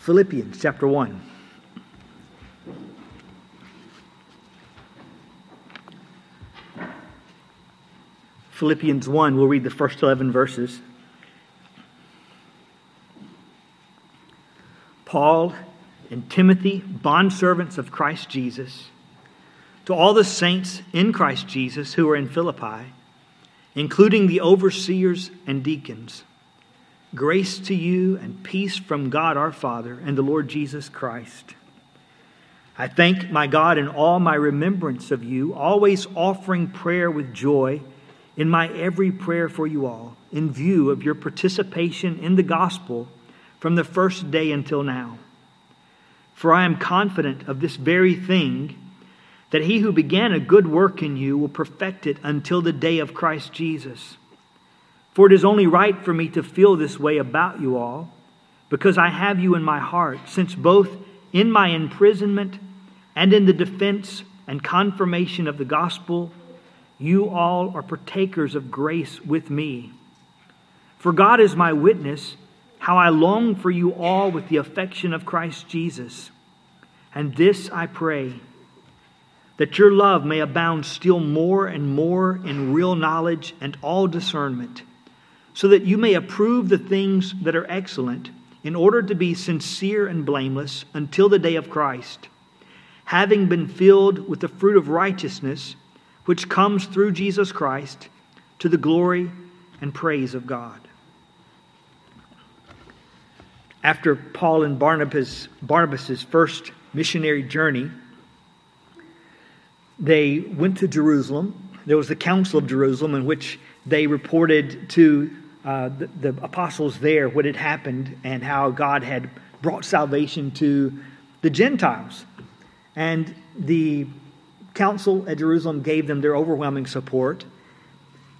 Philippians chapter 1. Philippians 1, we'll read the first 11 verses. Paul and Timothy, bondservants of Christ Jesus, to all the saints in Christ Jesus who are in Philippi, including the overseers and deacons, grace to you and peace from God our Father and the Lord Jesus Christ. I thank my God in all my remembrance of you, always offering prayer with joy in my every prayer for you all, in view of your participation in the gospel from the first day until now. For I am confident of this very thing, that he who began a good work in you will perfect it until the day of Christ Jesus. For it is only right for me to feel this way about you all, because I have you in my heart, since both in my imprisonment and in the defense and confirmation of the gospel, you all are partakers of grace with me. For God is my witness, how I long for you all with the affection of Christ Jesus. And this I pray, that your love may abound still more and more in real knowledge and all discernment, so that you may approve the things that are excellent, in order to be sincere and blameless until the day of Christ, having been filled with the fruit of righteousness which comes through Jesus Christ to the glory and praise of God. After Paul and Barnabas, Barnabas's first missionary journey, they went to Jerusalem. There was the Council of Jerusalem in which they reported to uh, the, the apostles there what had happened and how God had brought salvation to the Gentiles. And the council at Jerusalem gave them their overwhelming support.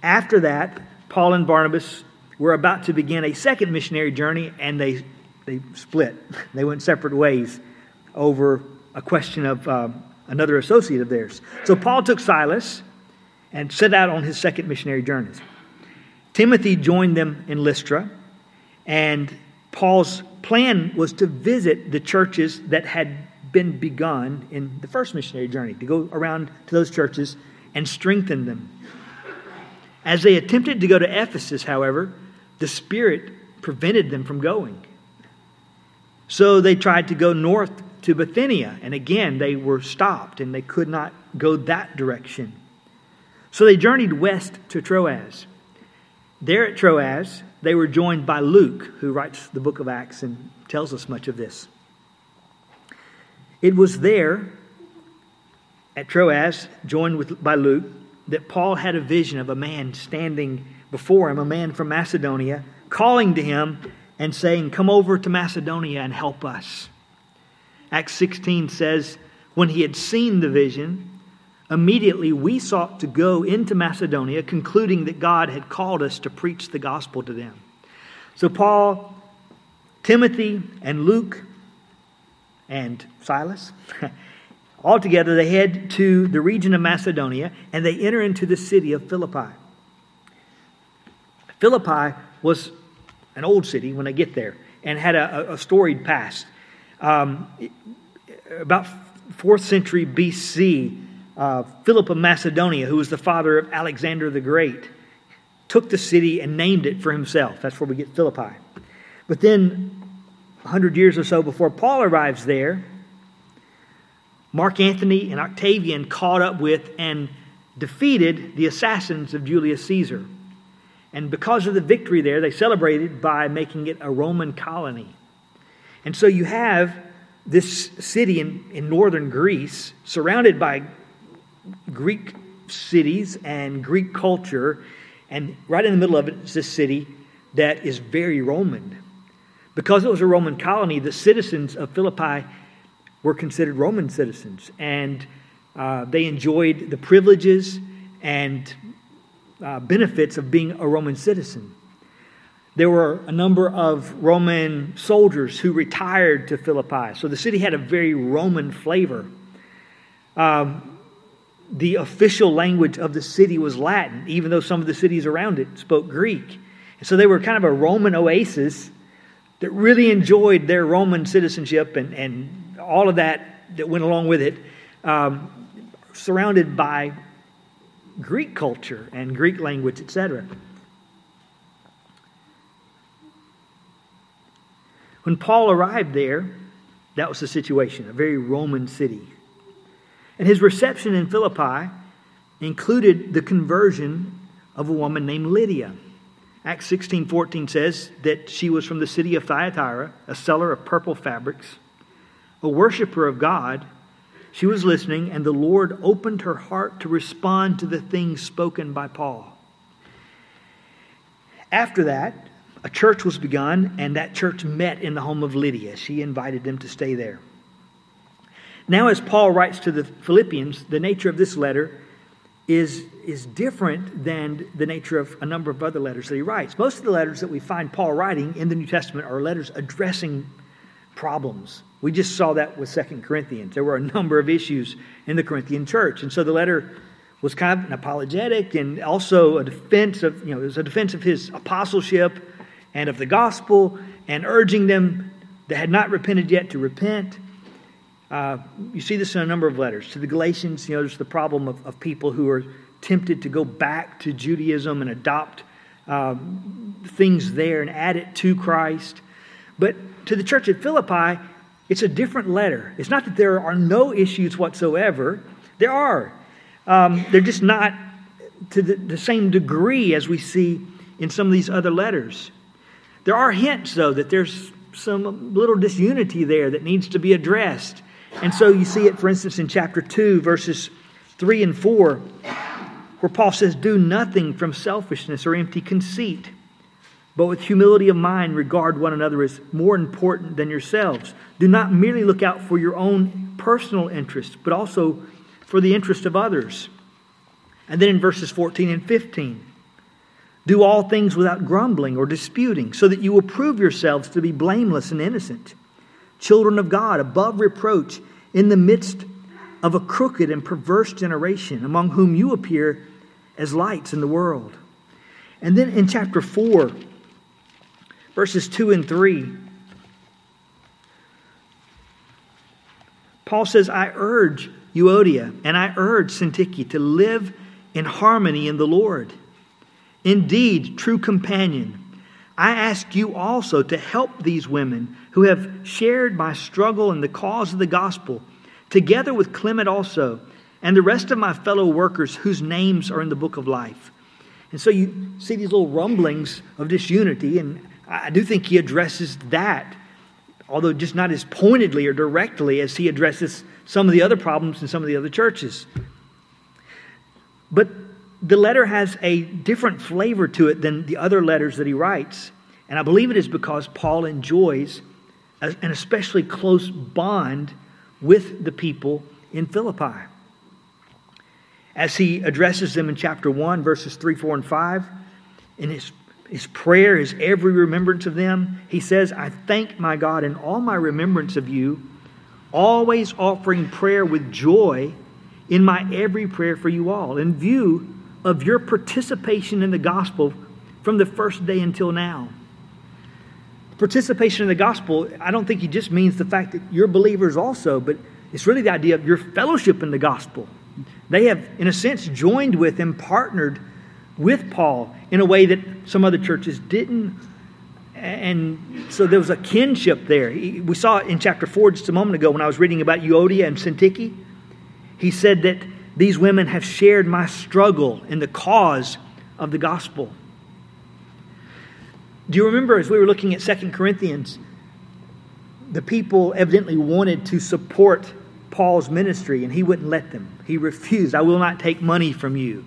After that, Paul and Barnabas were about to begin a second missionary journey, and they, they split. They went separate ways over a question of uh, another associate of theirs. So Paul took Silas and set out on his second missionary journey. Timothy joined them in Lystra, and Paul's plan was to visit the churches that had been begun in the first missionary journey, to go around to those churches and strengthen them. As they attempted to go to Ephesus, however, the Spirit prevented them from going. So they tried to go north to Bithynia, and again they were stopped and they could not go that direction. So they journeyed west to Troas. There at Troas, they were joined by Luke, who writes the book of Acts and tells us much of this. It was there at Troas, joined with, by Luke, that Paul had a vision of a man standing before him, a man from Macedonia, calling to him and saying, Come over to Macedonia and help us. Acts 16 says, When he had seen the vision, immediately we sought to go into Macedonia, concluding that God had called us to preach the gospel to them. So Paul, Timothy, and Luke and Silas. Altogether, they head to the region of Macedonia and they enter into the city of Philippi. Philippi was an old city when they get there and had a, a storied past. Um, about 4th century BC, uh, Philip of Macedonia, who was the father of Alexander the Great, took the city and named it for himself. That's where we get Philippi. But then 100 years or so before Paul arrives there, Mark Antony and Octavian caught up with and defeated the assassins of Julius Caesar. And because of the victory there, they celebrated by making it a Roman colony. And so you have this city in, in northern Greece surrounded by Greek cities and Greek culture. And right in the middle of it is this city that is very Roman. Because it was a Roman colony, the citizens of Philippi were considered Roman citizens, and uh, they enjoyed the privileges and uh, benefits of being a Roman citizen. There were a number of Roman soldiers who retired to Philippi, so the city had a very Roman flavor. Um, the official language of the city was Latin, even though some of the cities around it spoke Greek. So they were kind of a Roman oasis that really enjoyed their Roman citizenship and, and all of that that went along with it, um, surrounded by Greek culture and Greek language, etc. When Paul arrived there, that was the situation, a very Roman city. And his reception in Philippi included the conversion of a woman named Lydia. Acts 16:14 says that she was from the city of Thyatira, a seller of purple fabrics, a worshiper of God. She was listening and the Lord opened her heart to respond to the things spoken by Paul. After that, a church was begun and that church met in the home of Lydia. She invited them to stay there. Now as Paul writes to the Philippians, the nature of this letter is, is different than the nature of a number of other letters that he writes. Most of the letters that we find Paul writing in the New Testament are letters addressing problems. We just saw that with Second Corinthians. There were a number of issues in the Corinthian church. And so the letter was kind of an apologetic and also a defense of, you know, it was a defense of his apostleship and of the gospel and urging them that had not repented yet to repent. Uh, you see this in a number of letters. To the Galatians, you know, there's the problem of, of people who are tempted to go back to Judaism and adopt um, things there and add it to Christ. But to the church at Philippi, it's a different letter. It's not that there are no issues whatsoever, there are. Um, they're just not to the, the same degree as we see in some of these other letters. There are hints, though, that there's some little disunity there that needs to be addressed. And so you see it, for instance, in chapter 2, verses 3 and 4, where Paul says, Do nothing from selfishness or empty conceit, but with humility of mind regard one another as more important than yourselves. Do not merely look out for your own personal interest, but also for the interest of others. And then in verses 14 and 15, do all things without grumbling or disputing, so that you will prove yourselves to be blameless and innocent children of God, above reproach, in the midst of a crooked and perverse generation, among whom you appear as lights in the world. And then in chapter 4, verses 2 and 3, Paul says, I urge Euodia and I urge Syntyche to live in harmony in the Lord. Indeed, true companion, I ask you also to help these women who have shared my struggle in the cause of the gospel, together with Clement also, and the rest of my fellow workers whose names are in the book of life. And so you see these little rumblings of disunity, and I do think he addresses that, although just not as pointedly or directly as he addresses some of the other problems in some of the other churches. But the letter has a different flavor to it than the other letters that he writes. And I believe it is because Paul enjoys an especially close bond with the people in Philippi. As he addresses them in chapter 1, verses 3, 4, and 5, in his, his prayer, his every remembrance of them, he says, I thank my God in all my remembrance of you, always offering prayer with joy in my every prayer for you all, in view of your participation in the gospel from the first day until now participation in the gospel, I don't think he just means the fact that you're believers also, but it's really the idea of your fellowship in the gospel. They have, in a sense, joined with and partnered with Paul in a way that some other churches didn't. And so there was a kinship there. We saw in chapter 4 just a moment ago when I was reading about Euodia and Syntyche. He said that these women have shared my struggle in the cause of the gospel. Do you remember as we were looking at Second Corinthians, the people evidently wanted to support Paul's ministry and he wouldn't let them. He refused, I will not take money from you.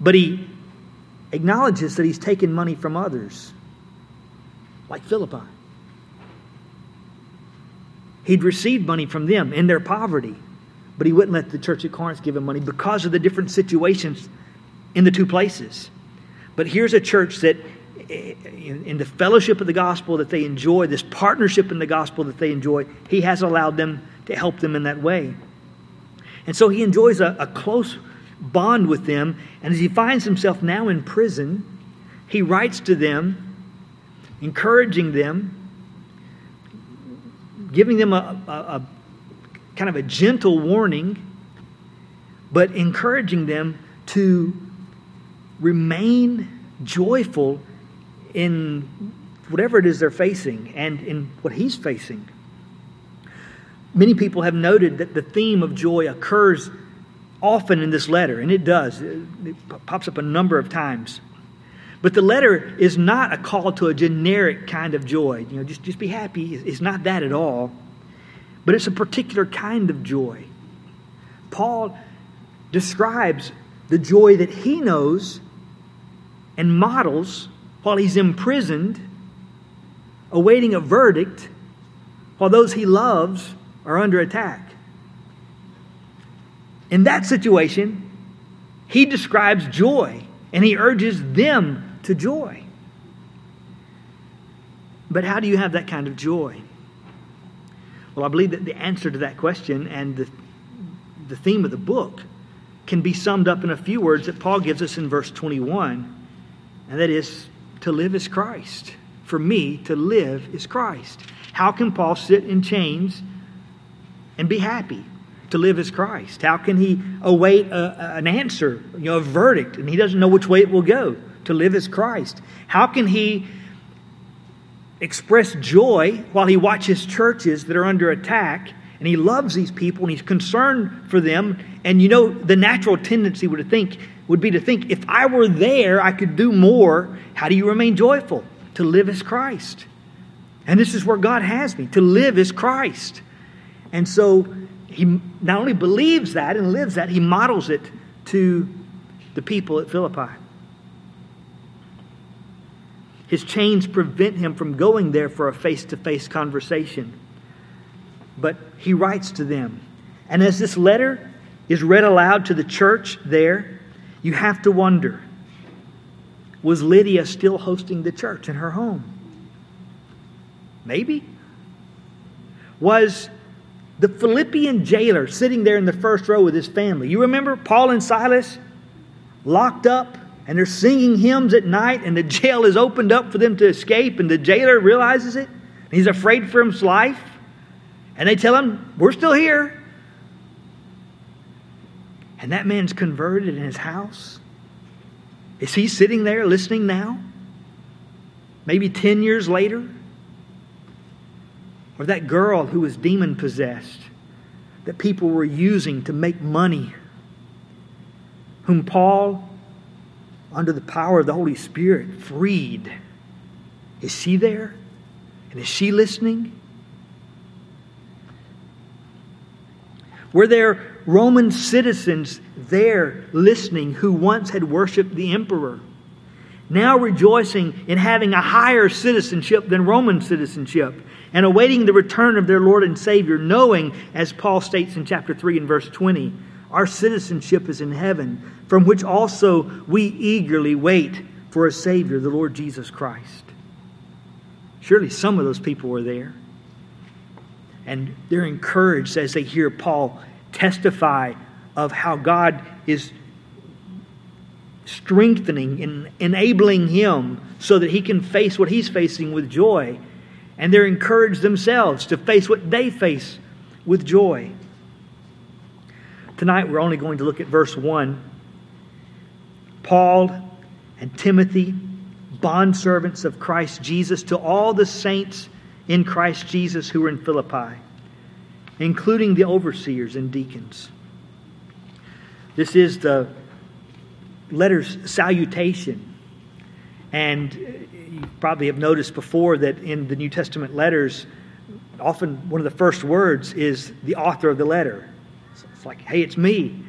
But he acknowledges that he's taken money from others, like Philippi. He'd received money from them in their poverty, but he wouldn't let the church at Corinth give him money because of the different situations in the two places. But here's a church that in, in the fellowship of the gospel that they enjoy, this partnership in the gospel that they enjoy, he has allowed them to help them in that way. And so he enjoys a, a close bond with them. And as he finds himself now in prison, he writes to them encouraging them, giving them a, a, a kind of a gentle warning, but encouraging them to remain joyful in whatever it is they're facing and in what he's facing. Many people have noted that the theme of joy occurs often in this letter, and it does. It pops up a number of times. But the letter is not a call to a generic kind of joy. You know, just, just be happy. It's not that at all. But it's a particular kind of joy. Paul describes the joy that he knows and models while he's imprisoned, awaiting a verdict, while those he loves are under attack. In that situation, he describes joy and he urges them to joy. But how do you have that kind of joy? Well, I believe that the answer to that question and the, the theme of the book can be summed up in a few words that Paul gives us in verse 21, and that is to live is Christ. For me, to live is Christ. How can Paul sit in chains and be happy? To live is Christ. How can he await a, an answer, you know, a verdict, and he doesn't know which way it will go? To live is Christ. How can he express joy while he watches churches that are under attack and he loves these people and he's concerned for them and you know the natural tendency would think would be to think if I were there I could do more how do you remain joyful to live as Christ and this is where God has me to live as Christ and so he not only believes that and lives that he models it to the people at Philippi his chains prevent him from going there for a face to face conversation. But he writes to them. And as this letter is read aloud to the church there, you have to wonder was Lydia still hosting the church in her home? Maybe. Was the Philippian jailer sitting there in the first row with his family? You remember Paul and Silas locked up and they're singing hymns at night, and the jail is opened up for them to escape, and the jailer realizes it. He's afraid for his life. And they tell him, We're still here. And that man's converted in his house. Is he sitting there listening now? Maybe 10 years later? Or that girl who was demon possessed, that people were using to make money, whom Paul under the power of the Holy Spirit, freed. Is she there? And is she listening? Were there Roman citizens there listening who once had worshiped the emperor? Now rejoicing in having a higher citizenship than Roman citizenship and awaiting the return of their Lord and Savior, knowing, as Paul states in chapter 3 and verse 20, our citizenship is in heaven, from which also we eagerly wait for a Savior, the Lord Jesus Christ. Surely some of those people were there. And they're encouraged as they hear Paul testify of how God is strengthening and enabling him so that he can face what he's facing with joy. And they're encouraged themselves to face what they face with joy. Tonight we're only going to look at verse 1. Paul and Timothy, bondservants of Christ Jesus, to all the saints in Christ Jesus who are in Philippi, including the overseers and deacons. This is the letter's salutation. And you probably have noticed before that in the New Testament letters, often one of the first words is the author of the letter. It's like, hey, it's me.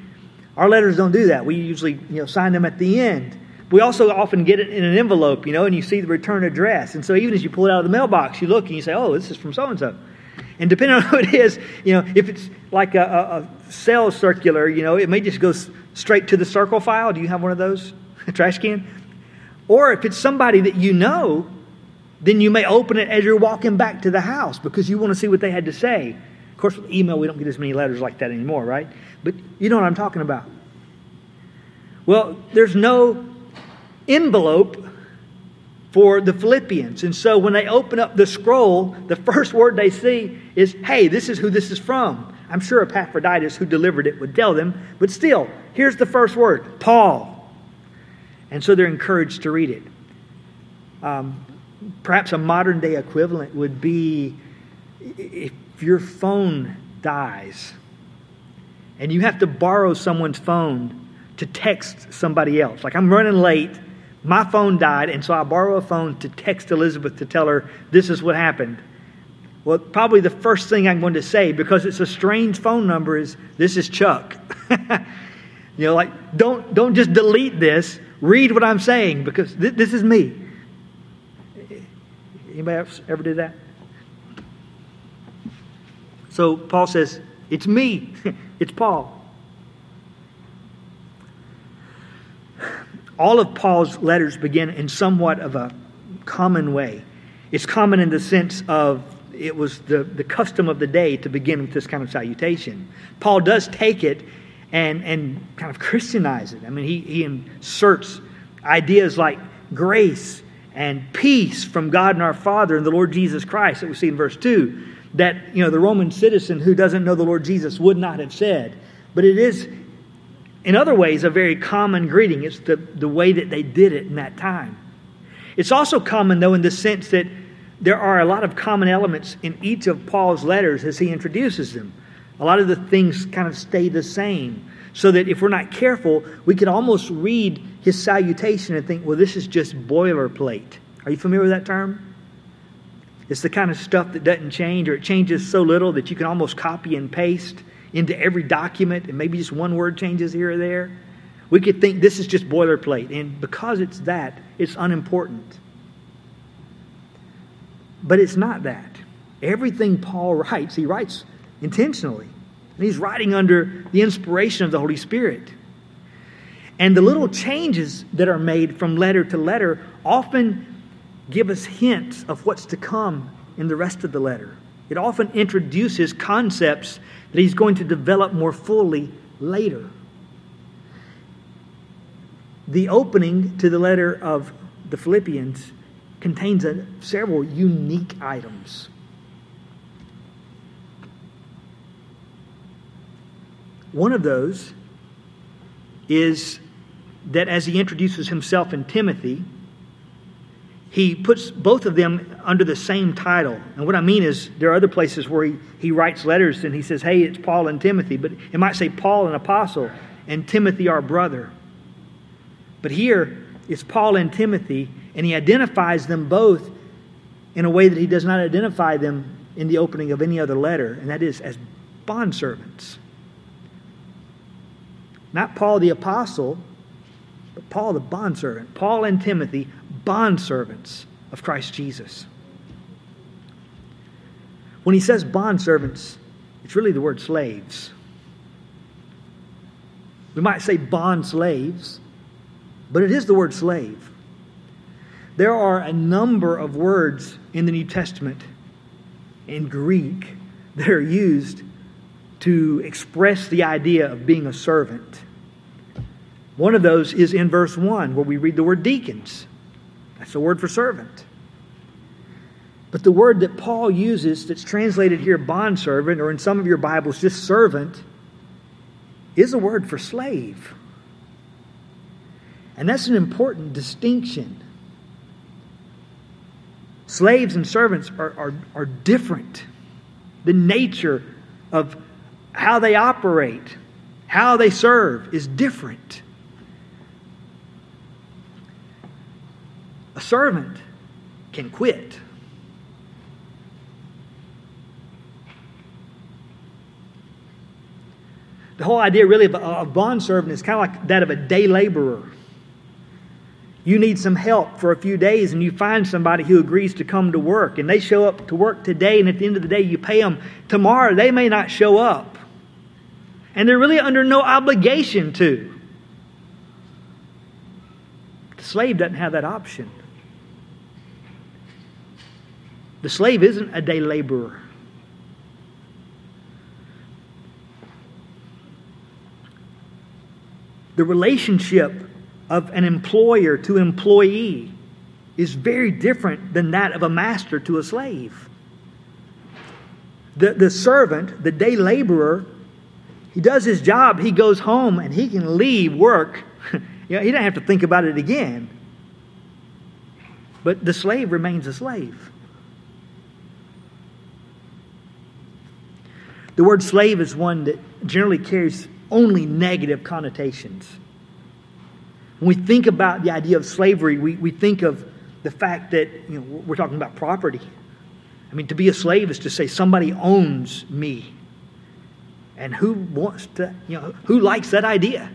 Our letters don't do that. We usually, you know, sign them at the end. We also often get it in an envelope, you know, and you see the return address. And so even as you pull it out of the mailbox, you look and you say, oh, this is from so and so. And depending on who it is, you know, if it's like a, a, sales circular, you know, it may just go straight to the circle file. Do you have one of those? A trash can? Or if it's somebody that you know, then you may open it as you're walking back to the house because you want to see what they had to say Of course, with email, we don't get as many letters like that anymore, right? But you know what I'm talking about. Well, there's no envelope for the Philippians. And so when they open up the scroll, the first word they see is, hey, this is who this is from. I'm sure Epaphroditus, who delivered it, would tell them, but still, here's the first word Paul. And so they're encouraged to read it. Um, perhaps a modern day equivalent would be if your phone dies and you have to borrow someone's phone to text somebody else. Like I'm running late, my phone died, and so I borrow a phone to text Elizabeth to tell her this is what happened. Well, probably the first thing I'm going to say, because it's a strange phone number, is this is Chuck. you know, like don't don't just delete this. Read what I'm saying because th- this is me. Anybody else ever did that? So Paul says, It's me. it's Paul. All of Paul's letters begin in somewhat of a common way. It's common in the sense of it was the, the custom of the day to begin with this kind of salutation. Paul does take it and, and kind of Christianize it. I mean, he, he inserts ideas like grace and peace from God and our Father and the Lord Jesus Christ that we see in verse 2 that you know the Roman citizen who doesn't know the Lord Jesus would not have said. But it is in other ways a very common greeting. It's the, the way that they did it in that time. It's also common though in the sense that there are a lot of common elements in each of Paul's letters as he introduces them. A lot of the things kind of stay the same. So that if we're not careful, we could almost read his salutation and think, well, this is just boilerplate. Are you familiar with that term? It's the kind of stuff that doesn't change, or it changes so little that you can almost copy and paste into every document, and maybe just one word changes here or there. We could think this is just boilerplate, and because it's that, it's unimportant. But it's not that. Everything Paul writes, he writes intentionally. And he's writing under the inspiration of the Holy Spirit. And the little changes that are made from letter to letter often give us hints of what's to come in the rest of the letter. It often introduces concepts that he's going to develop more fully later. The opening to the letter of the Philippians contains a, several unique items. One of those is that as he introduces himself in Timothy, he puts both of them under the same title. And what I mean is, there are other places where he, he writes letters and he says, hey, it's Paul and Timothy, but it might say Paul, an apostle, and Timothy, our brother. But here, it's Paul and Timothy, and he identifies them both in a way that he does not identify them in the opening of any other letter, and that is as bondservants. Not Paul the apostle, but Paul the bondservant. Paul and Timothy, bondservants of Christ Jesus. When he says bondservants, it's really the word slaves. We might say bond slaves, but it is the word slave. There are a number of words in the New Testament in Greek that are used to express the idea of being a servant. One of those is in verse 1, where we read the word deacons. That's the word for servant. But the word that Paul uses, that's translated here bondservant, or in some of your Bibles just servant, is a word for slave. And that's an important distinction. Slaves and servants are, are, are different. The nature of how they operate, how they serve is different. A servant can quit. The whole idea, really, of a bondservant is kind of like that of a day laborer. You need some help for a few days, and you find somebody who agrees to come to work, and they show up to work today, and at the end of the day, you pay them. Tomorrow, they may not show up. And they're really under no obligation to. The slave doesn't have that option. The slave isn't a day laborer. The relationship of an employer to employee is very different than that of a master to a slave. The, the servant, the day laborer, he does his job, he goes home, and he can leave work. you know, he doesn't have to think about it again. But the slave remains a slave. The word slave is one that generally carries only negative connotations. When we think about the idea of slavery, we, we think of the fact that you know, we're talking about property. I mean, to be a slave is to say somebody owns me. And who wants to, you know, who likes that idea?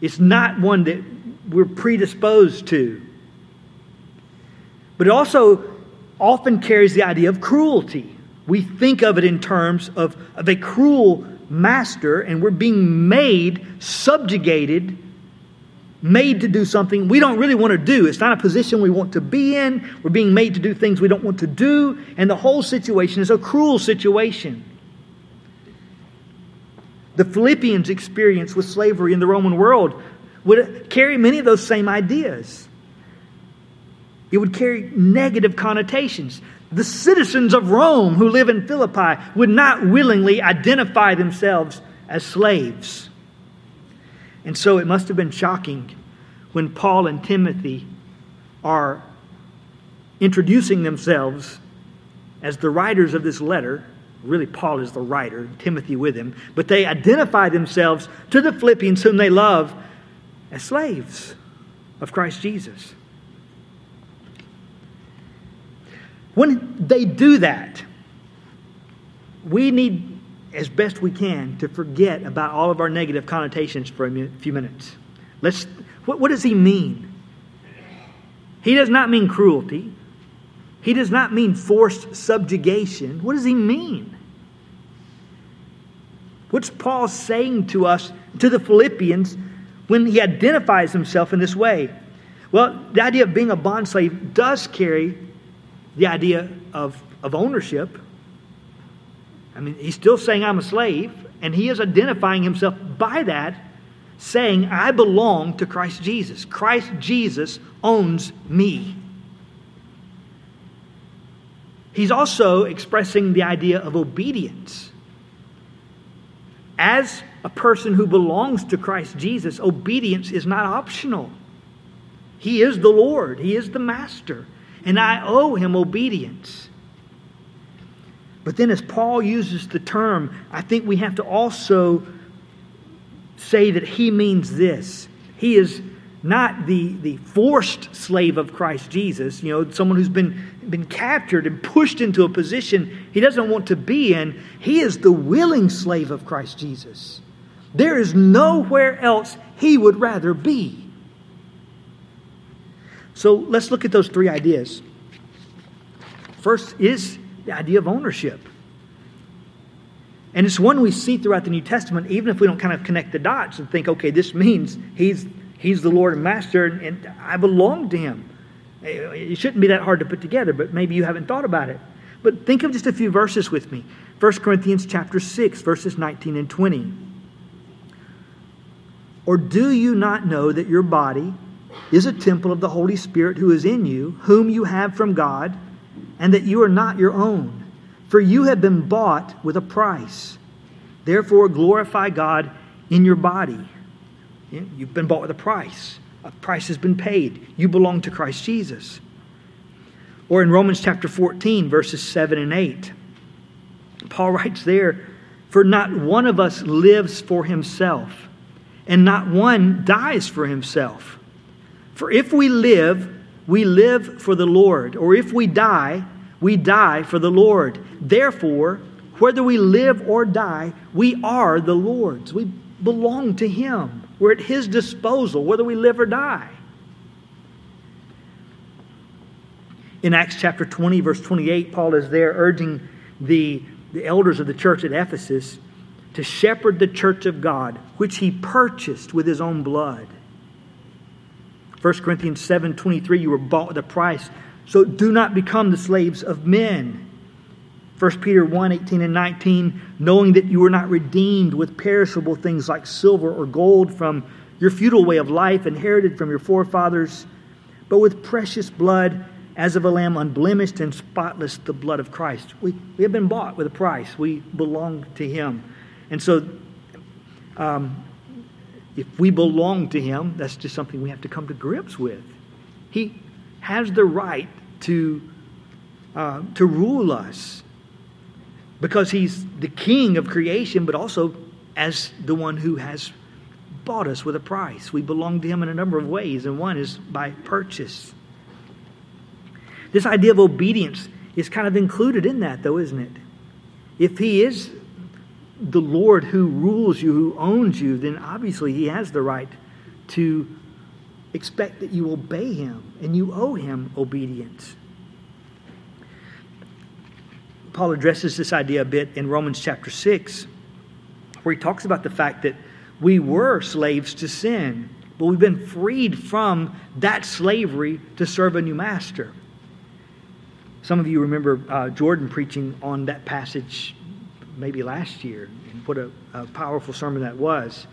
It's not one that we're predisposed to. But it also often carries the idea of cruelty. We think of it in terms of, of a cruel master, and we're being made, subjugated, made to do something we don't really want to do. It's not a position we want to be in. We're being made to do things we don't want to do, and the whole situation is a cruel situation. The Philippians' experience with slavery in the Roman world would carry many of those same ideas. It would carry negative connotations. The citizens of Rome who live in Philippi would not willingly identify themselves as slaves. And so it must have been shocking when Paul and Timothy are introducing themselves as the writers of this letter. Really, Paul is the writer, Timothy with him, but they identify themselves to the Philippians, whom they love, as slaves of Christ Jesus. When they do that, we need, as best we can, to forget about all of our negative connotations for a few minutes. Let's, what, what does he mean? He does not mean cruelty. He does not mean forced subjugation. What does he mean? What's Paul saying to us, to the Philippians, when he identifies himself in this way? Well, the idea of being a bondslave does carry the idea of, of ownership. I mean, he's still saying, I'm a slave, and he is identifying himself by that, saying, I belong to Christ Jesus. Christ Jesus owns me. He's also expressing the idea of obedience. As a person who belongs to Christ Jesus, obedience is not optional. He is the Lord, He is the Master and I owe him obedience. But then, as Paul uses the term, I think we have to also say that he means this. He is not the, the forced slave of Christ Jesus, you know, someone who's been, been captured and pushed into a position he doesn't want to be in. He is the willing slave of Christ Jesus. There is nowhere else he would rather be. So let's look at those three ideas. First is the idea of ownership. And it's one we see throughout the New Testament, even if we don't kind of connect the dots and think, okay, this means he's, he's the Lord and Master and, and I belong to him. It shouldn't be that hard to put together, but maybe you haven't thought about it. But think of just a few verses with me. 1 Corinthians chapter 6, verses 19 and 20. Or do you not know that your body is a temple of the Holy Spirit who is in you, whom you have from God, and that you are not your own. For you have been bought with a price. Therefore, glorify God in your body. You've been bought with a price. A price has been paid. You belong to Christ Jesus. Or in Romans chapter 14, verses 7 and 8, Paul writes there, For not one of us lives for himself, and not one dies for himself. For if we live, we live for the Lord. Or if we die, we die for the Lord. Therefore, whether we live or die, we are the Lord's. We belong to Him. We're at His disposal, whether we live or die. In Acts chapter 20, verse 28, Paul is there urging the, the elders of the church at Ephesus to shepherd the church of God, which he purchased with his own blood. 1 Corinthians 7 23, you were bought with a price. So do not become the slaves of men. 1 Peter 1 18 and 19, knowing that you were not redeemed with perishable things like silver or gold from your futile way of life inherited from your forefathers, but with precious blood as of a lamb, unblemished and spotless, the blood of Christ. We, we have been bought with a price. We belong to Him. And so, um, if we belong to Him, that's just something we have to come to grips with. He has the right to, uh, to rule us because He's the King of creation, but also as the one who has bought us with a price. We belong to Him in a number of ways, and one is by purchase. This idea of obedience is kind of included in that, though, isn't it? If He is the Lord who rules you, who owns you, then obviously He has the right to expect that you obey Him and you owe Him obedience. Paul addresses this idea a bit in Romans chapter 6, where he talks about the fact that we were slaves to sin, but we've been freed from that slavery to serve a new master. Some of you remember uh, Jordan preaching on that passage maybe last year, and what a, a powerful sermon that was.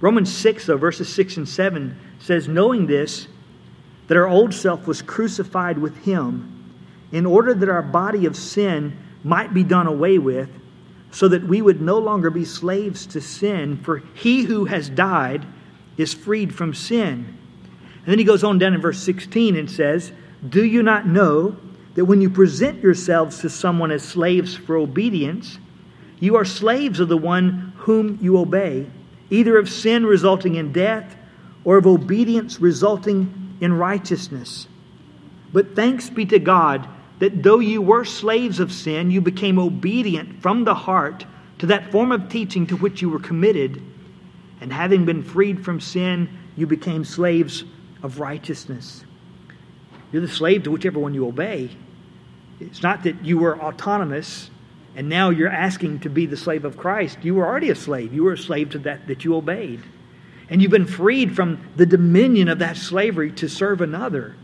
Romans 6, though, verses 6 and 7 says, Knowing this, that our old self was crucified with him, in order that our body of sin might be done away with, so that we would no longer be slaves to sin, for he who has died is freed from sin. And then he goes on down in verse 16 and says, Do you not know that when you present yourselves to someone as slaves for obedience, you are slaves of the one whom you obey, either of sin resulting in death or of obedience resulting in righteousness? But thanks be to God that though you were slaves of sin, you became obedient from the heart to that form of teaching to which you were committed. And having been freed from sin, you became slaves of righteousness. You're the slave to whichever one you obey. It's not that you were autonomous and now you're asking to be the slave of Christ. You were already a slave. You were a slave to that that you obeyed. And you've been freed from the dominion of that slavery to serve another,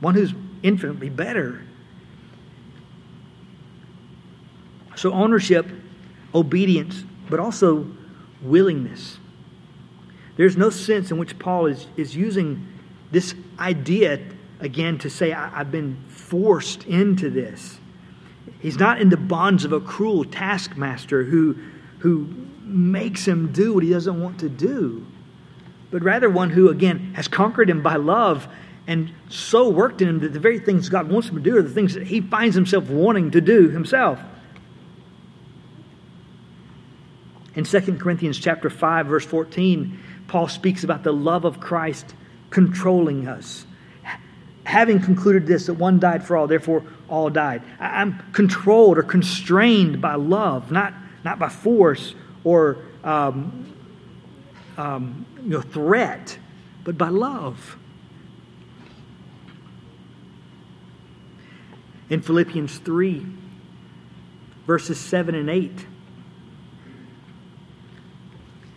one who's infinitely better. So, ownership, obedience, but also willingness. There's no sense in which Paul is, is using this idea again to say, I've been forced into this. He's not in the bonds of a cruel taskmaster who, who makes him do what he doesn't want to do, but rather one who, again, has conquered him by love and so worked in him that the very things God wants him to do are the things that he finds himself wanting to do himself. In 2 Corinthians chapter 5 verse 14, Paul speaks about the love of Christ controlling us. Having concluded this that one died for all, therefore all died. I'm controlled or constrained by love, not, not by force or um, um, you know, threat, but by love. In Philippians 3, verses 7 and 8,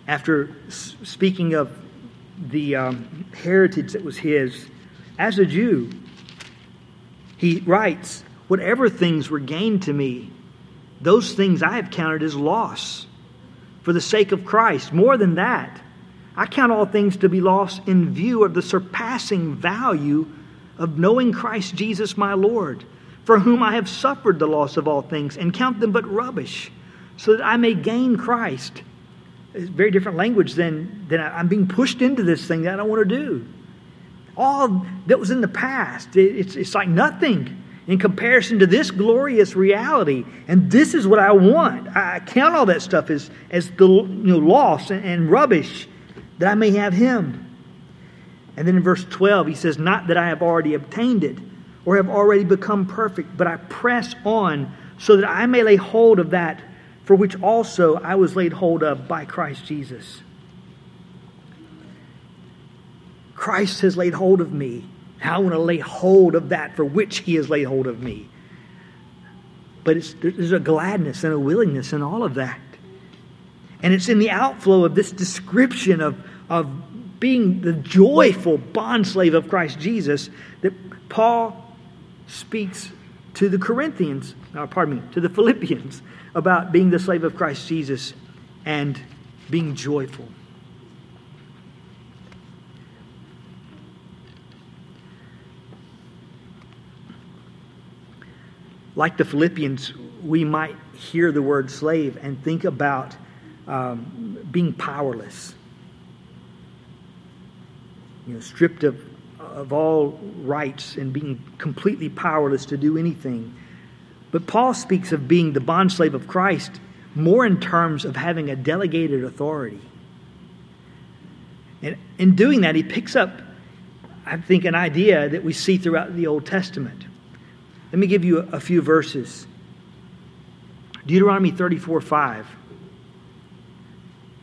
after speaking of the um, heritage that was his as a Jew, he writes, Whatever things were gained to me, those things I have counted as loss for the sake of Christ. More than that, I count all things to be lost in view of the surpassing value of knowing Christ Jesus my Lord, for whom I have suffered the loss of all things, and count them but rubbish, so that I may gain Christ it's very different language than, than I'm being pushed into this thing that I don't want to do. All that was in the past, it's, it's like nothing in comparison to this glorious reality. And this is what I want. I count all that stuff as, as the you know, loss and, and rubbish that I may have Him. And then in verse 12, he says, Not that I have already obtained it or have already become perfect, but I press on so that I may lay hold of that for which also I was laid hold of by Christ Jesus. Christ has laid hold of me. I want to lay hold of that for which he has laid hold of me. But there's a gladness and a willingness in all of that. And it's in the outflow of this description of, of being the joyful bondslave of Christ Jesus that Paul speaks to the Corinthians, or uh, pardon me, to the Philippians about being the slave of Christ Jesus and being joyful. Like the Philippians, we might hear the word slave and think about um, being powerless, you know, stripped of, of all rights and being completely powerless to do anything. But Paul speaks of being the bondslave of Christ more in terms of having a delegated authority. And in doing that, he picks up, I think, an idea that we see throughout the Old Testament. Let me give you a, few verses. Deuteronomy 34 5.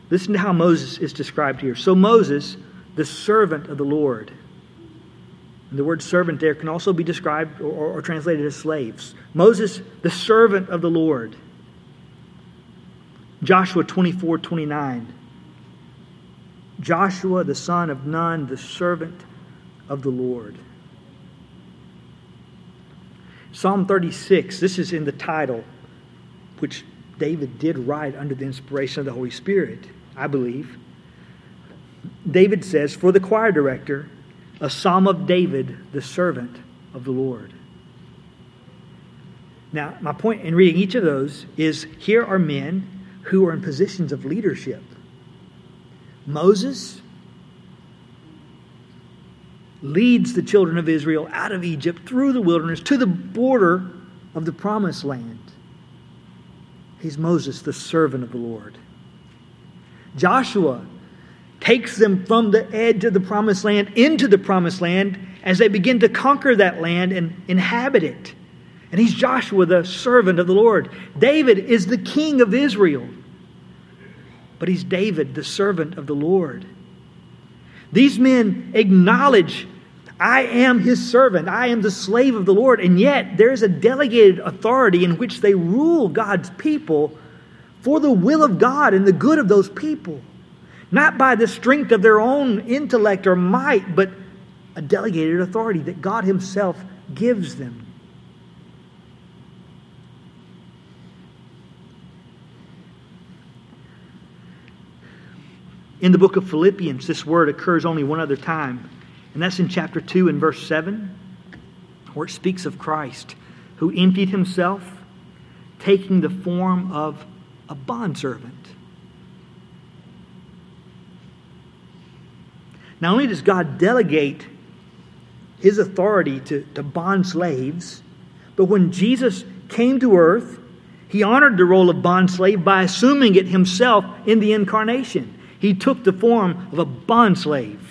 Listen to how Moses is described here. So, Moses, the servant of the Lord, and the word servant there can also be described or, or, or translated as slaves. Moses, the servant of the Lord. Joshua 24 29. Joshua, the son of Nun, the servant of the Lord. Psalm 36, this is in the title, which David did write under the inspiration of the Holy Spirit, I believe. David says, For the choir director, a psalm of David, the servant of the Lord. Now, my point in reading each of those is here are men who are in positions of leadership. Moses leads the children of Israel out of Egypt through the wilderness to the border of the promised land. He's Moses, the servant of the Lord. Joshua takes them from the edge of the promised land into the promised land as they begin to conquer that land and inhabit it. And he's Joshua, the servant of the Lord. David is the king of Israel, but he's David, the servant of the Lord. These men acknowledge I am his servant. I am the slave of the Lord. And yet, there is a delegated authority in which they rule God's people for the will of God and the good of those people. Not by the strength of their own intellect or might, but a delegated authority that God Himself gives them. In the book of Philippians, this word occurs only one other time. And that's in chapter 2 and verse 7, where it speaks of Christ who emptied himself, taking the form of a bondservant. Not only does God delegate his authority to, to bond slaves, but when Jesus came to earth, he honored the role of bondslave by assuming it himself in the incarnation. He took the form of a bondslave.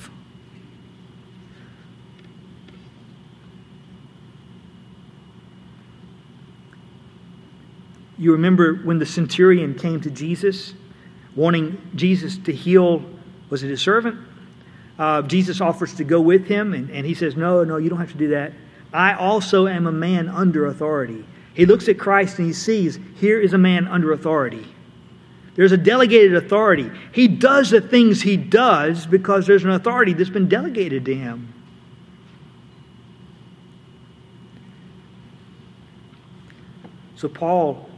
You remember when the centurion came to Jesus, wanting Jesus to heal, was it his servant? Uh, Jesus offers to go with him, and, and he says, No, no, you don't have to do that. I also am a man under authority. He looks at Christ and he sees, here is a man under authority. There's a delegated authority. He does the things he does because there's an authority that's been delegated to him. So Paul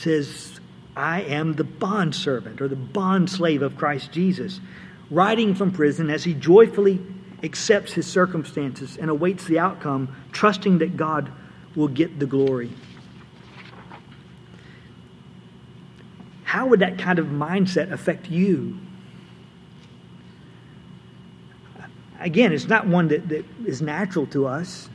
says, I am the bondservant or the bondslave of Christ Jesus, writing from prison as he joyfully accepts his circumstances and awaits the outcome, trusting that God will get the glory. How would that kind of mindset affect you? Again, it's not one that, that is natural to us.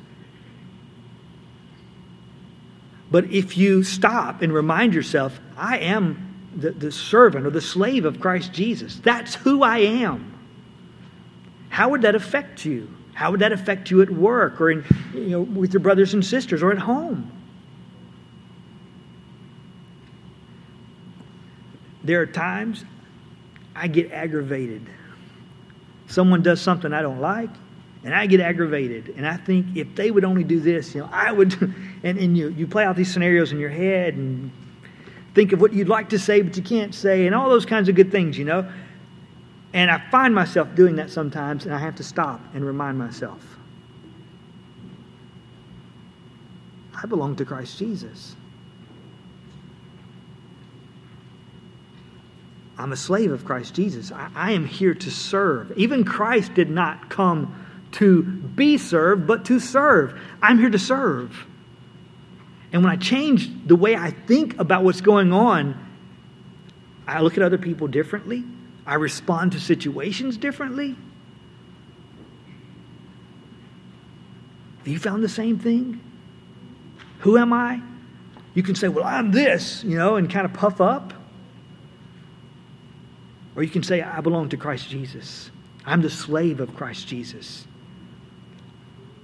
But if you stop and remind yourself, I am the, the servant or the slave of Christ Jesus, that's who I am. How would that affect you? How would that affect you at work or in, you know, with your brothers and sisters or at home? There are times I get aggravated. Someone does something I don't like, and I get aggravated. And I think if they would only do this, you know, I would. And, and you, you play out these scenarios in your head and think of what you'd like to say, but you can't say, and all those kinds of good things, you know. And I find myself doing that sometimes, and I have to stop and remind myself I belong to Christ Jesus. I'm a slave of Christ Jesus. I, I am here to serve. Even Christ did not come to be served, but to serve. I'm here to serve. And when I change the way I think about what's going on, I look at other people differently. I respond to situations differently. Have you found the same thing? Who am I? You can say, Well, I'm this, you know, and kind of puff up. Or you can say, I belong to Christ Jesus. I'm the slave of Christ Jesus.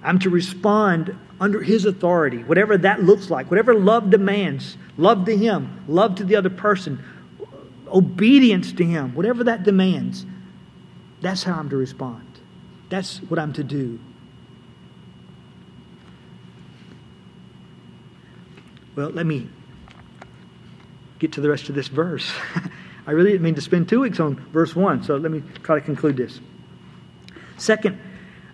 I'm to respond under his authority, whatever that looks like, whatever love demands love to him, love to the other person, obedience to him, whatever that demands. That's how I'm to respond. That's what I'm to do. Well, let me get to the rest of this verse. I really didn't mean to spend two weeks on verse 1, so let me try to conclude this. Second,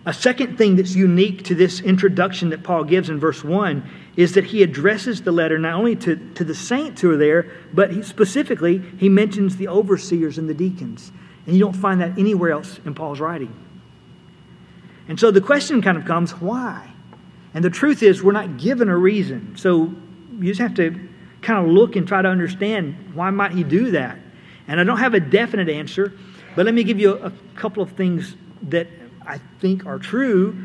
a second thing that's unique to this introduction that Paul gives in verse 1 is that he addresses the letter not only to, to the saints who are there, but he, specifically, he mentions the overseers and the deacons. And you don't find that anywhere else in Paul's writing. And so the question kind of comes why? And the truth is, we're not given a reason. So you just have to kind of look and try to understand why might he do that. And I don't have a definite answer, but let me give you a, a couple of things that I think are true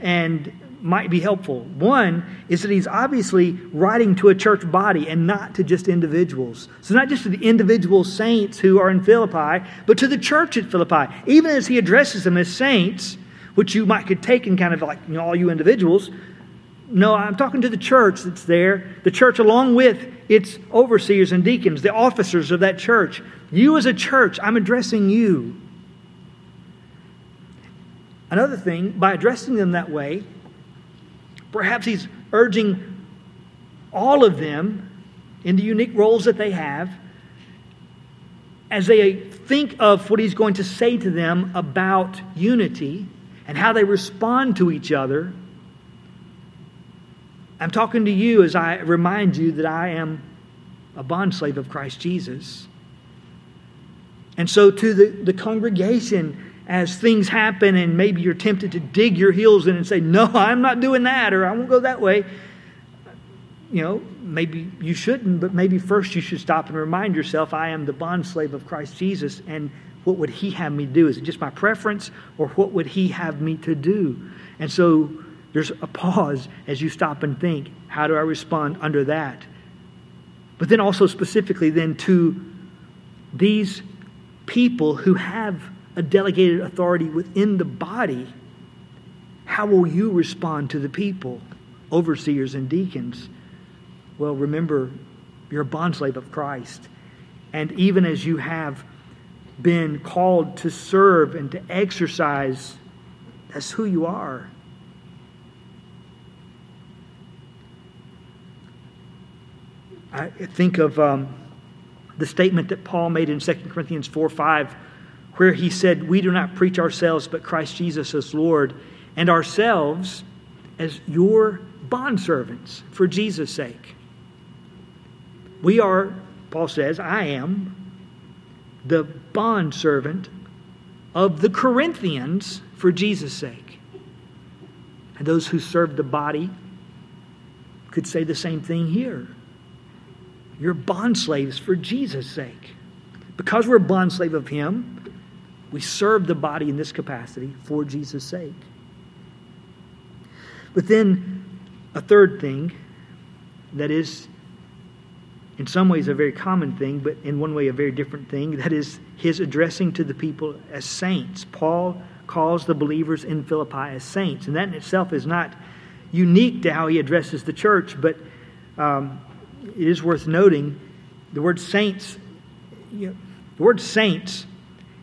and might be helpful. One is that he's obviously writing to a church body and not to just individuals. So, not just to the individual saints who are in Philippi, but to the church at Philippi. Even as he addresses them as saints, which you might could take in kind of like you know, all you individuals, no, I'm talking to the church that's there, the church along with its overseers and deacons, the officers of that church. You as a church, I'm addressing you. Another thing, by addressing them that way, perhaps he's urging all of them in the unique roles that they have as they think of what he's going to say to them about unity and how they respond to each other I'm talking to you as I remind you that I am a bondslave of Christ Jesus. And so, to the, the congregation, as things happen and maybe you're tempted to dig your heels in and say, No, I'm not doing that, or I won't go that way, you know, maybe you shouldn't, but maybe first you should stop and remind yourself, I am the bondslave of Christ Jesus, and what would He have me do? Is it just my preference, or what would He have me to do? And so, there's a pause as you stop and think, how do I respond under that? But then also specifically then to these people who have a delegated authority within the body, how will you respond to the people, overseers and deacons? Well, remember, you're a bondslave of Christ. And even as you have been called to serve and to exercise, that's who you are. I think of um, the statement that Paul made in 2 Corinthians 4 5, where he said, We do not preach ourselves, but Christ Jesus as Lord, and ourselves as your bondservants for Jesus' sake. We are, Paul says, I am the bondservant of the Corinthians for Jesus' sake. And those who serve the body could say the same thing here. You're bond slaves for Jesus' sake. Because we're a bond slave of Him, we serve the body in this capacity for Jesus' sake. But then, a third thing that is, in some ways, a very common thing, but in one way, a very different thing that is his addressing to the people as saints. Paul calls the believers in Philippi as saints, and that in itself is not unique to how he addresses the church, but um, it is worth noting the word saints, you know, the word saints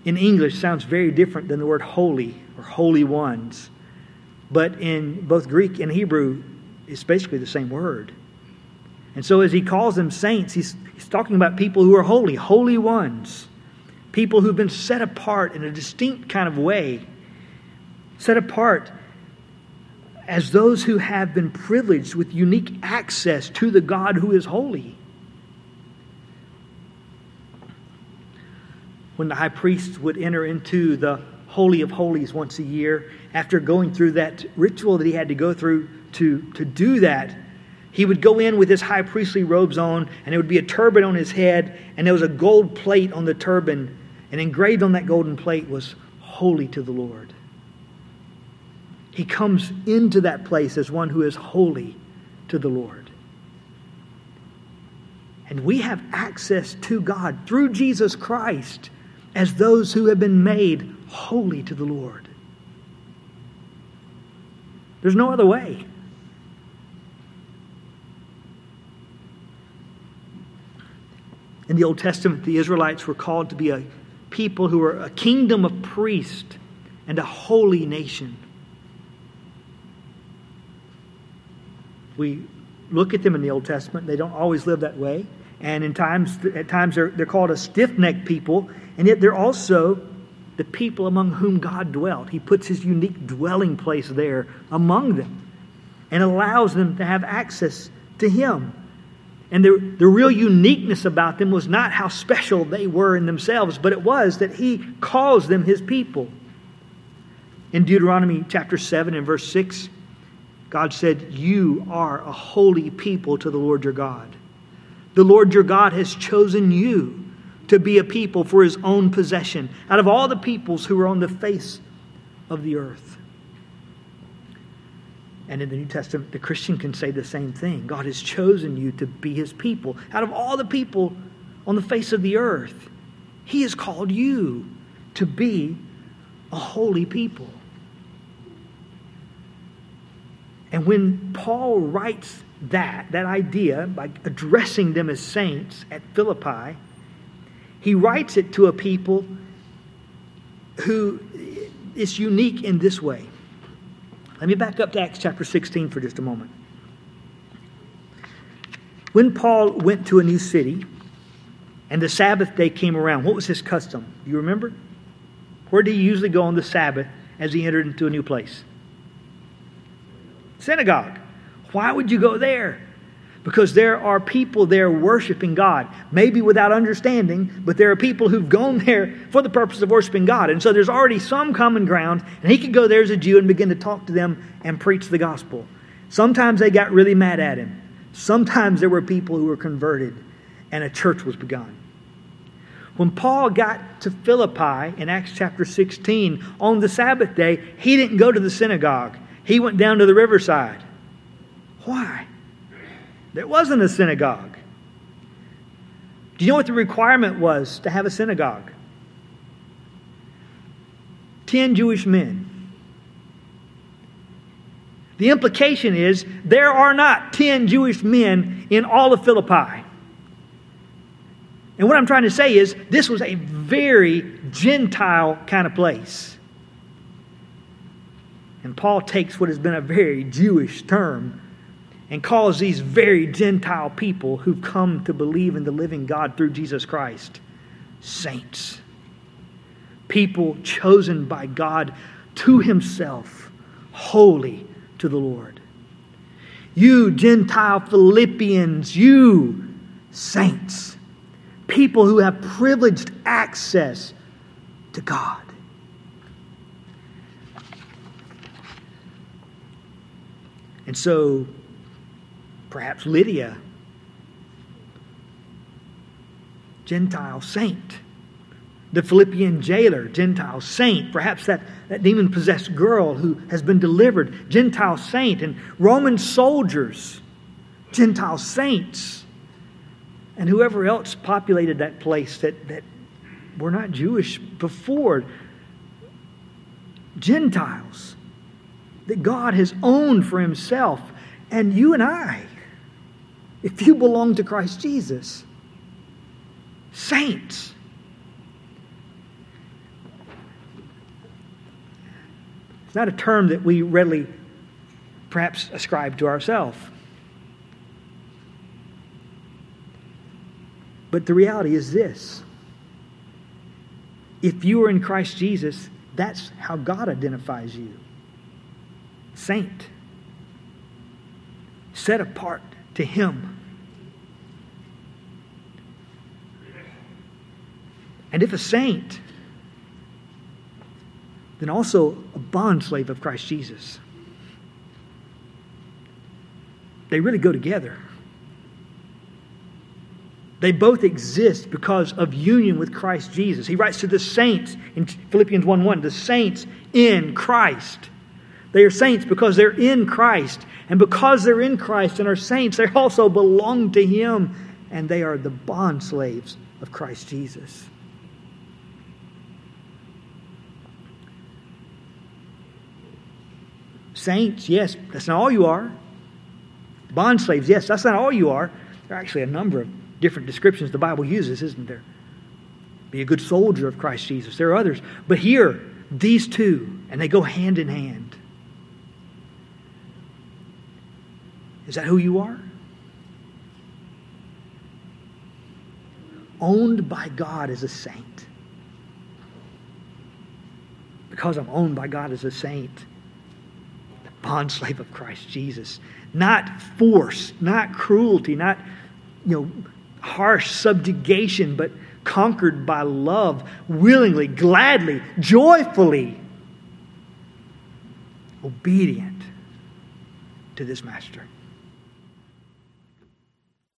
in English sounds very different than the word holy or holy ones. But in both Greek and Hebrew, it's basically the same word. And so as he calls them saints, he's, he's talking about people who are holy, holy ones, people who've been set apart in a distinct kind of way, set apart as those who have been privileged with unique access to the God who is holy. When the high priest would enter into the Holy of Holies once a year, after going through that ritual that he had to go through to, to do that, he would go in with his high priestly robes on, and there would be a turban on his head, and there was a gold plate on the turban, and engraved on that golden plate was holy to the Lord. He comes into that place as one who is holy to the Lord. And we have access to God through Jesus Christ as those who have been made holy to the Lord. There's no other way. In the Old Testament, the Israelites were called to be a people who were a kingdom of priests and a holy nation. We look at them in the Old Testament, they don't always live that way. And in times, at times they're, they're called a stiff necked people, and yet they're also the people among whom God dwelt. He puts his unique dwelling place there among them and allows them to have access to him. And the, the real uniqueness about them was not how special they were in themselves, but it was that he calls them his people. In Deuteronomy chapter 7 and verse 6, God said, You are a holy people to the Lord your God. The Lord your God has chosen you to be a people for his own possession out of all the peoples who are on the face of the earth. And in the New Testament, the Christian can say the same thing. God has chosen you to be his people. Out of all the people on the face of the earth, he has called you to be a holy people. And when Paul writes that, that idea, by addressing them as saints at Philippi, he writes it to a people who is unique in this way. Let me back up to Acts chapter 16 for just a moment. When Paul went to a new city and the Sabbath day came around, what was his custom? Do you remember? Where did he usually go on the Sabbath as he entered into a new place? Synagogue. Why would you go there? Because there are people there worshiping God, maybe without understanding, but there are people who've gone there for the purpose of worshiping God. And so there's already some common ground, and he could go there as a Jew and begin to talk to them and preach the gospel. Sometimes they got really mad at him. Sometimes there were people who were converted, and a church was begun. When Paul got to Philippi in Acts chapter 16 on the Sabbath day, he didn't go to the synagogue. He went down to the riverside. Why? There wasn't a synagogue. Do you know what the requirement was to have a synagogue? Ten Jewish men. The implication is there are not ten Jewish men in all of Philippi. And what I'm trying to say is this was a very Gentile kind of place. And Paul takes what has been a very Jewish term and calls these very Gentile people who've come to believe in the living God through Jesus Christ saints. People chosen by God to Himself, holy to the Lord. You, Gentile Philippians, you, saints, people who have privileged access to God. And so Perhaps Lydia, Gentile saint. The Philippian jailer, Gentile saint. Perhaps that, that demon possessed girl who has been delivered, Gentile saint. And Roman soldiers, Gentile saints. And whoever else populated that place that, that were not Jewish before, Gentiles that God has owned for himself. And you and I if you belong to Christ Jesus. Saints. It's not a term that we readily perhaps ascribe to ourselves. But the reality is this if you are in Christ Jesus, that's how God identifies you saint, set apart to Him. And if a saint, then also a bondslave of Christ Jesus. they really go together. They both exist because of union with Christ Jesus. He writes to the saints in Philippians 1 1, the saints in Christ. They are saints because they're in Christ. And because they're in Christ and are saints, they also belong to Him. And they are the bond slaves of Christ Jesus. Saints, yes, that's not all you are. Bond slaves, yes, that's not all you are. There are actually a number of different descriptions the Bible uses, isn't there? Be a good soldier of Christ Jesus. There are others. But here, these two, and they go hand in hand. Is that who you are? Owned by God as a saint. Because I'm owned by God as a saint, the bondslave of Christ Jesus. Not force, not cruelty, not you know harsh subjugation, but conquered by love, willingly, gladly, joyfully, obedient to this master.